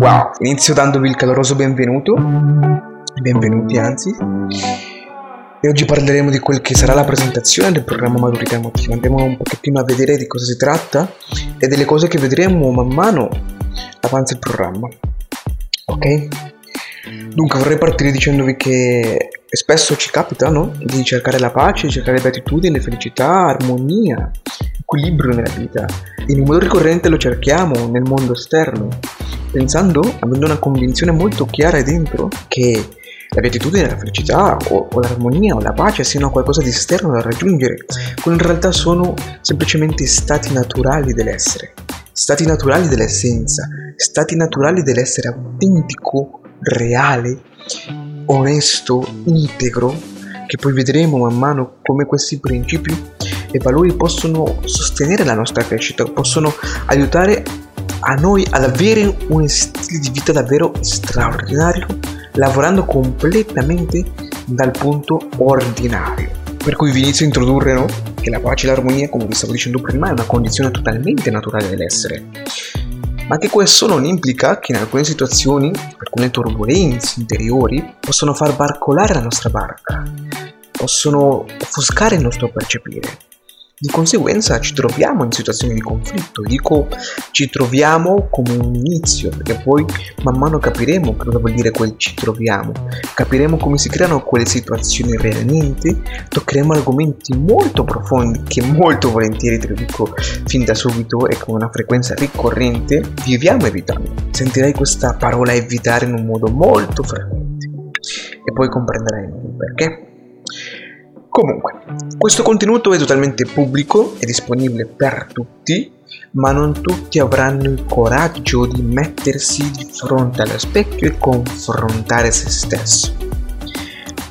Wow, inizio dandovi il caloroso benvenuto, benvenuti anzi, e oggi parleremo di quel che sarà la presentazione del programma Maturità Emotiva. Andremo un pochettino a vedere di cosa si tratta e delle cose che vedremo man mano avanza il programma. Ok? Dunque vorrei partire dicendovi che spesso ci capita no? di cercare la pace, di cercare beatitudine, felicità, armonia, equilibrio nella vita. Un modo ricorrente lo cerchiamo nel mondo esterno, pensando, avendo una convinzione molto chiara dentro, che la beatitudine, la felicità o, o, l'armonia o la pace siano qualcosa di esterno da raggiungere, quando in realtà sono semplicemente stati naturali dell'essere, stati naturali dell'essenza, stati naturali dell'essere autentico, reale, onesto, integro, che poi vedremo man mano come questi principi e valori possono sostenere la nostra crescita, possono aiutare a noi ad avere un stile di vita davvero straordinario lavorando completamente dal punto ordinario. Per cui vi inizio a introdurre no? che la pace e l'armonia, come vi stavo dicendo prima, è una condizione totalmente naturale dell'essere. Ma che questo non implica che in alcune situazioni, alcune turbulenze interiori, possono far barcolare la nostra barca, possono offuscare il nostro percepire di conseguenza ci troviamo in situazioni di conflitto, dico ci troviamo come un inizio, perché poi man mano capiremo cosa vuol dire quel ci troviamo, capiremo come si creano quelle situazioni realmente, toccheremo argomenti molto profondi che molto volentieri, te lo dico fin da subito e con una frequenza ricorrente, viviamo evitando. Sentirai questa parola evitare in un modo molto frequente e poi comprenderai perché. Comunque, questo contenuto è totalmente pubblico, è disponibile per tutti, ma non tutti avranno il coraggio di mettersi di fronte allo specchio e confrontare se stesso.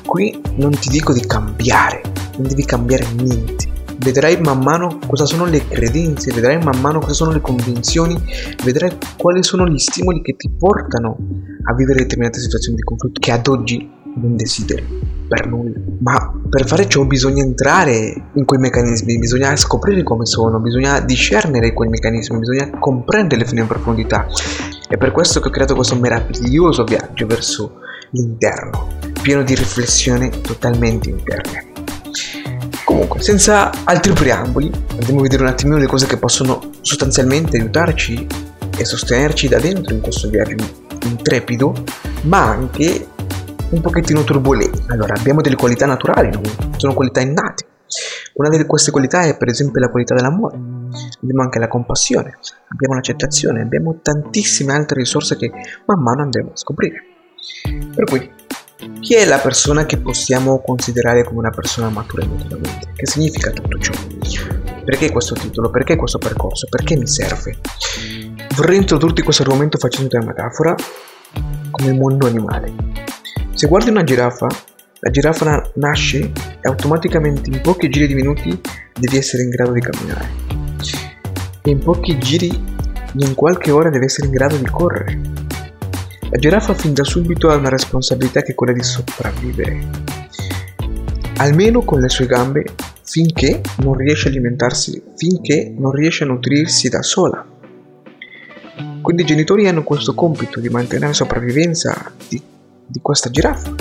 Qui non ti dico di cambiare, non devi cambiare niente. Vedrai man mano cosa sono le credenze, vedrai man mano cosa sono le convinzioni, vedrai quali sono gli stimoli che ti portano a vivere determinate situazioni di conflitto che ad oggi non desideri per nulla. Ma per fare ciò bisogna entrare in quei meccanismi, bisogna scoprire come sono, bisogna discernere quei meccanismi, bisogna comprenderli fino in profondità. È per questo che ho creato questo meraviglioso viaggio verso l'interno, pieno di riflessioni totalmente interne. Comunque, senza altri preamboli, andiamo a vedere un attimino le cose che possono sostanzialmente aiutarci e sostenerci da dentro in questo viaggio intrepido, ma anche un pochettino turbolenti. Allora, abbiamo delle qualità naturali, no? sono qualità innate. Una di queste qualità è per esempio la qualità dell'amore, abbiamo anche la compassione, abbiamo l'accettazione, abbiamo tantissime altre risorse che man mano andremo a scoprire. Per cui, chi è la persona che possiamo considerare come una persona matura emotivamente? Che significa tutto ciò? Perché questo titolo? Perché questo percorso? Perché mi serve? Vorrei introdurti questo argomento facendo una metafora come mondo animale. Se guardi una giraffa, la giraffa nasce e automaticamente in pochi giri di minuti devi essere in grado di camminare. E in pochi giri in qualche ora deve essere in grado di correre. La giraffa fin da subito ha una responsabilità che è quella di sopravvivere. Almeno con le sue gambe finché non riesce a alimentarsi, finché non riesce a nutrirsi da sola. Quindi i genitori hanno questo compito di mantenere la sopravvivenza di di questa giraffa,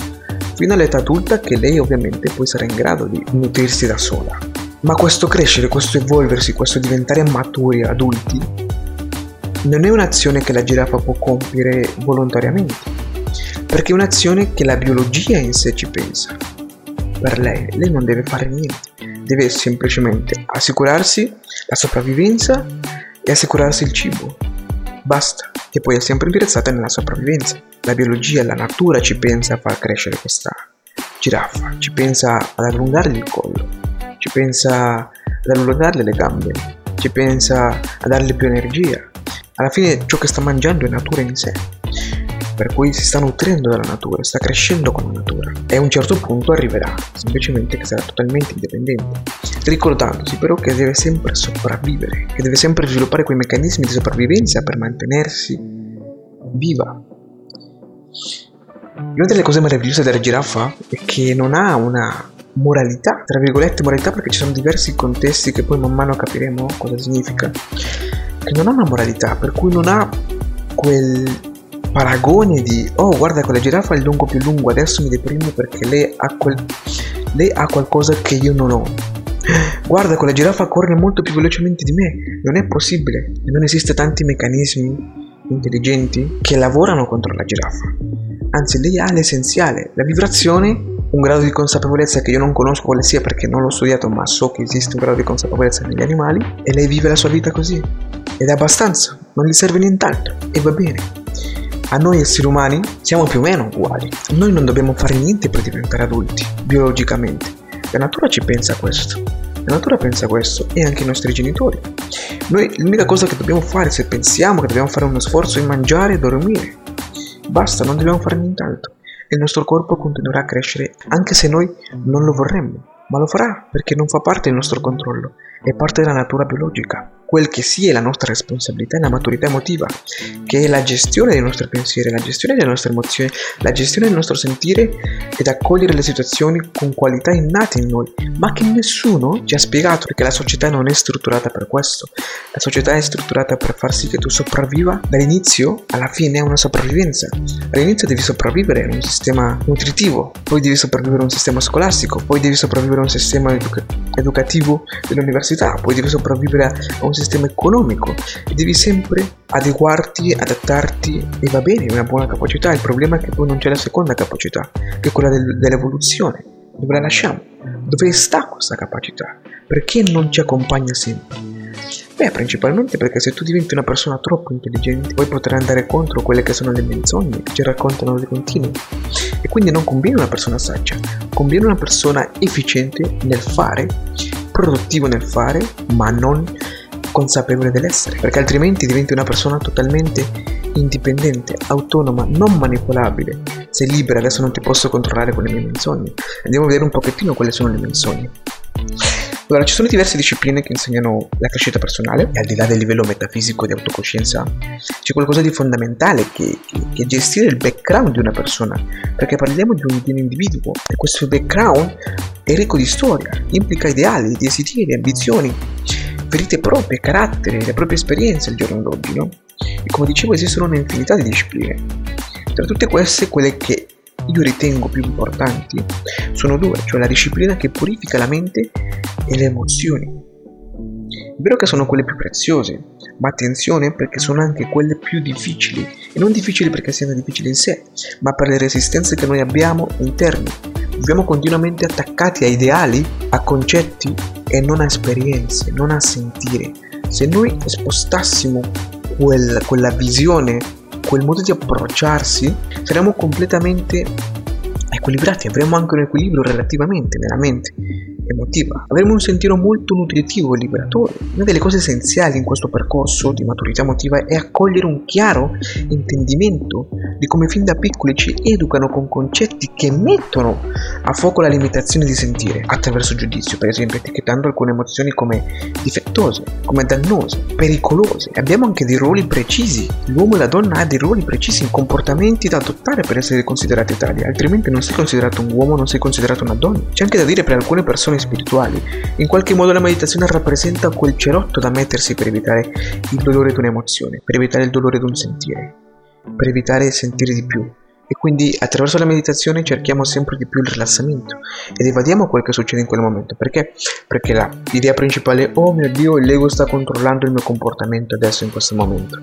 fino all'età adulta che lei ovviamente poi sarà in grado di nutrirsi da sola. Ma questo crescere, questo evolversi, questo diventare maturi adulti, non è un'azione che la giraffa può compiere volontariamente, perché è un'azione che la biologia in sé ci pensa. Per lei, lei non deve fare niente, deve semplicemente assicurarsi la sopravvivenza e assicurarsi il cibo. Basta, che poi è sempre indirizzata nella sopravvivenza la biologia, la natura ci pensa a far crescere questa giraffa, ci pensa ad allungargli il collo, ci pensa ad allungarle le gambe, ci pensa a darle più energia. Alla fine ciò che sta mangiando è natura in sé, per cui si sta nutrendo dalla natura, sta crescendo con la natura e a un certo punto arriverà, semplicemente che sarà totalmente indipendente, ricordandosi però che deve sempre sopravvivere, che deve sempre sviluppare quei meccanismi di sopravvivenza per mantenersi viva, una delle cose meravigliose della giraffa è che non ha una moralità, tra virgolette moralità perché ci sono diversi contesti che poi man mano capiremo cosa significa. che non ha una moralità, per cui non ha quel paragone di oh guarda quella giraffa è il lungo più lungo, adesso mi deprimo perché lei ha, quel, lei ha qualcosa che io non ho. Guarda quella giraffa corre molto più velocemente di me, non è possibile, non esiste tanti meccanismi intelligenti che lavorano contro la giraffa. Anzi, lei ha l'essenziale, la vibrazione un grado di consapevolezza che io non conosco quale sia perché non l'ho studiato, ma so che esiste un grado di consapevolezza negli animali e lei vive la sua vita così. Ed è abbastanza, non gli serve nient'altro e va bene. A noi esseri umani siamo più o meno uguali. Noi non dobbiamo fare niente per diventare adulti, biologicamente. La natura ci pensa a questo. La natura pensa a questo e anche i nostri genitori. Noi l'unica cosa che dobbiamo fare se pensiamo che dobbiamo fare uno sforzo è mangiare e dormire. Basta, non dobbiamo fare nient'altro e il nostro corpo continuerà a crescere anche se noi non lo vorremmo, ma lo farà perché non fa parte del nostro controllo, è parte della natura biologica quel che sia la nostra responsabilità e la maturità emotiva, che è la gestione dei nostri pensieri, la gestione delle nostre emozioni, la gestione del nostro sentire ed accogliere le situazioni con qualità innate in noi, ma che nessuno ci ha spiegato perché la società non è strutturata per questo. La società è strutturata per far sì che tu sopravviva dall'inizio alla fine è una sopravvivenza. All'inizio devi sopravvivere in un sistema nutritivo, poi devi sopravvivere in un sistema scolastico, poi devi sopravvivere in un sistema educa- educativo dell'università, poi devi sopravvivere a un sistema economico e devi sempre adeguarti, adattarti e va bene, è una buona capacità. Il problema è che poi non c'è la seconda capacità, che è quella del, dell'evoluzione. Dove la lasciamo? Dove sta questa capacità? Perché non ci accompagna sempre? Beh, principalmente perché se tu diventi una persona troppo intelligente, poi potrai andare contro quelle che sono le menzogne che ci raccontano di continuo. E quindi non conviene una persona saggia, conviene una persona efficiente nel fare, produttivo nel fare, ma non consapevole dell'essere, perché altrimenti diventi una persona totalmente indipendente, autonoma, non manipolabile. Sei libera, adesso non ti posso controllare con le mie menzogne. Andiamo a vedere un pochettino quali sono le menzogne. Allora, ci sono diverse discipline che insegnano la crescita personale e al di là del livello metafisico di autocoscienza c'è qualcosa di fondamentale che, che, che gestire il background di una persona, perché parliamo di un, di un individuo e questo background è ricco di storia, implica ideali, desideri, ambizioni, ferite proprie, carattere, le proprie esperienze al giorno d'oggi, no? E come dicevo esistono un'infinità di discipline. Tra tutte queste, quelle che io ritengo più importanti sono due, cioè la disciplina che purifica la mente e le emozioni. È vero che sono quelle più preziose, ma attenzione perché sono anche quelle più difficili, e non difficili perché siano difficili in sé, ma per le resistenze che noi abbiamo interni. Viviamo continuamente attaccati a ideali, a concetti e non a esperienze, non a sentire. Se noi spostassimo quel, quella visione, quel modo di approcciarsi, saremmo completamente equilibrati, avremo anche un equilibrio relativamente nella mente emotiva. Avremo un sentiero molto nutritivo e liberatorio. Una delle cose essenziali in questo percorso di maturità emotiva è accogliere un chiaro intendimento di come fin da piccoli ci educano con concetti che mettono a fuoco la limitazione di sentire attraverso giudizio, per esempio etichettando alcune emozioni come difettose, come dannose, pericolose. Abbiamo anche dei ruoli precisi. L'uomo e la donna hanno dei ruoli precisi in comportamenti da adottare per essere considerati tali, altrimenti non sei considerato un uomo, non sei considerato una donna. C'è anche da dire per alcune persone spirituali. In qualche modo la meditazione rappresenta quel cerotto da mettersi per evitare il dolore di un'emozione, per evitare il dolore di un sentire, per evitare di sentire di più. E quindi attraverso la meditazione cerchiamo sempre di più il rilassamento ed evadiamo quel che succede in quel momento. Perché? Perché la, l'idea principale è, oh mio Dio, l'ego sta controllando il mio comportamento adesso in questo momento.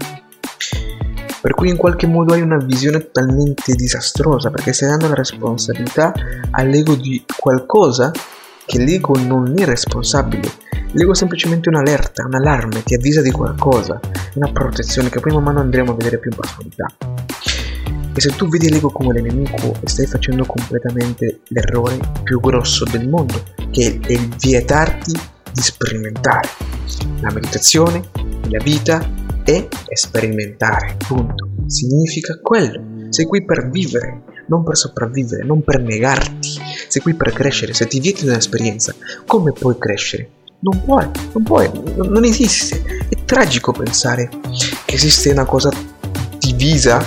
Per cui in qualche modo hai una visione totalmente disastrosa perché stai dando la responsabilità all'ego di qualcosa che l'ego non è responsabile. L'ego è semplicemente un'alerta, un allarme, ti avvisa di qualcosa, una protezione che poi man mano andremo a vedere più in profondità. E se tu vedi l'ego come nemico stai facendo completamente l'errore più grosso del mondo, che è il vietarti di sperimentare. La meditazione, la vita è sperimentare, punto. Significa quello. Sei qui per vivere, non per sopravvivere, non per negarti sei qui per crescere, se ti vieti un'esperienza, come puoi crescere? Non puoi, non puoi, non esiste. È tragico pensare che esiste una cosa divisa,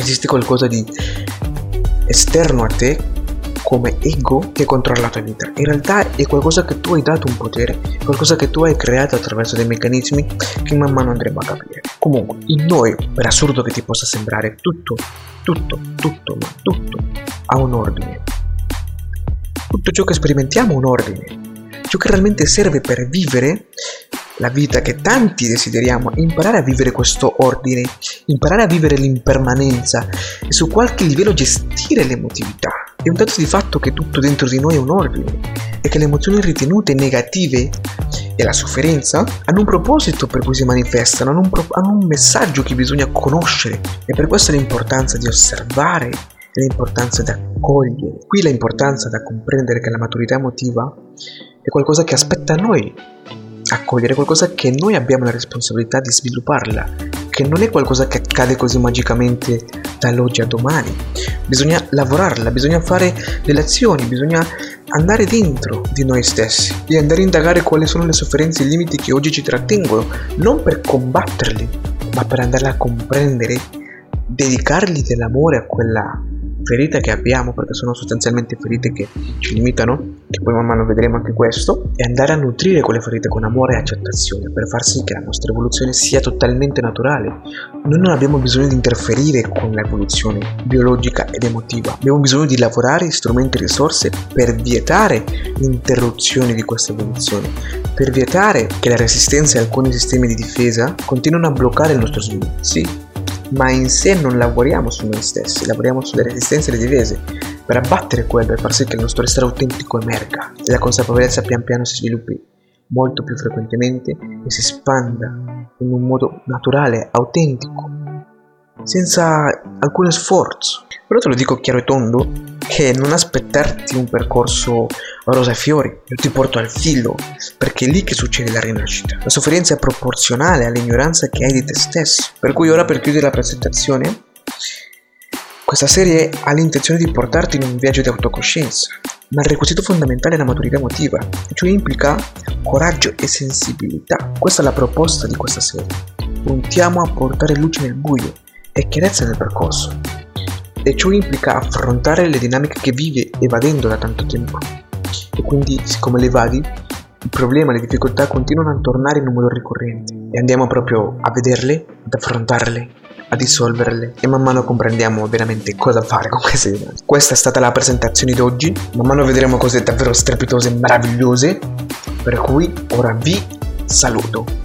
esiste qualcosa di esterno a te come ego che controlla la tua vita. In realtà è qualcosa che tu hai dato un potere, qualcosa che tu hai creato attraverso dei meccanismi che man mano andremo a capire. Comunque, in noi, per assurdo che ti possa sembrare, tutto, tutto, tutto, ma tutto ha un ordine. Tutto ciò che sperimentiamo ha un ordine. Ciò che realmente serve per vivere la vita che tanti desideriamo, imparare a vivere questo ordine, imparare a vivere l'impermanenza e su qualche livello gestire l'emotività. È un dato di fatto che tutto dentro di noi è un ordine e che le emozioni ritenute negative e la sofferenza hanno un proposito per cui si manifestano, hanno un, pro- hanno un messaggio che bisogna conoscere e per questo l'importanza di osservare e l'importanza di accogliere. Qui l'importanza da comprendere che la maturità emotiva è qualcosa che aspetta a noi accogliere qualcosa che noi abbiamo la responsabilità di svilupparla, che non è qualcosa che accade così magicamente dall'oggi a domani. Bisogna lavorarla, bisogna fare delle azioni, bisogna andare dentro di noi stessi e andare a indagare quali sono le sofferenze e i limiti che oggi ci trattengono, non per combatterli, ma per andarla a comprendere, dedicargli dell'amore a quella ferite che abbiamo, perché sono sostanzialmente ferite che ci limitano, che poi man mano vedremo anche questo, e andare a nutrire quelle ferite con amore e accettazione per far sì che la nostra evoluzione sia totalmente naturale. Noi non abbiamo bisogno di interferire con l'evoluzione biologica ed emotiva, abbiamo bisogno di lavorare strumenti e risorse per vietare l'interruzione di questa evoluzione, per vietare che la resistenza e alcuni sistemi di difesa continuino a bloccare il nostro sviluppo. Sì, ma in sé non lavoriamo su noi stessi, lavoriamo sulle resistenze e le difese per abbattere quello e far sì che il nostro essere autentico emerga e la consapevolezza pian piano si sviluppi molto più frequentemente e si espanda in un modo naturale, autentico, senza alcun sforzo. Però te lo dico chiaro e tondo che non aspettarti un percorso rosa e fiori, io ti porto al filo, perché è lì che succede la rinascita. La sofferenza è proporzionale all'ignoranza che hai di te stesso. Per cui ora per chiudere la presentazione, questa serie ha l'intenzione di portarti in un viaggio di autocoscienza, ma il requisito fondamentale è la maturità emotiva, cioè implica coraggio e sensibilità. Questa è la proposta di questa serie. Puntiamo a portare luce nel buio e chiarezza nel percorso. E ciò implica affrontare le dinamiche che vive evadendo da tanto tempo. E quindi, siccome le evadi, il problema, le difficoltà continuano a tornare in un modo ricorrente. E andiamo proprio a vederle, ad affrontarle, a dissolverle e man mano comprendiamo veramente cosa fare con queste dinamiche. Questa è stata la presentazione di oggi, man mano vedremo cose davvero strepitose e meravigliose, per cui ora vi saluto.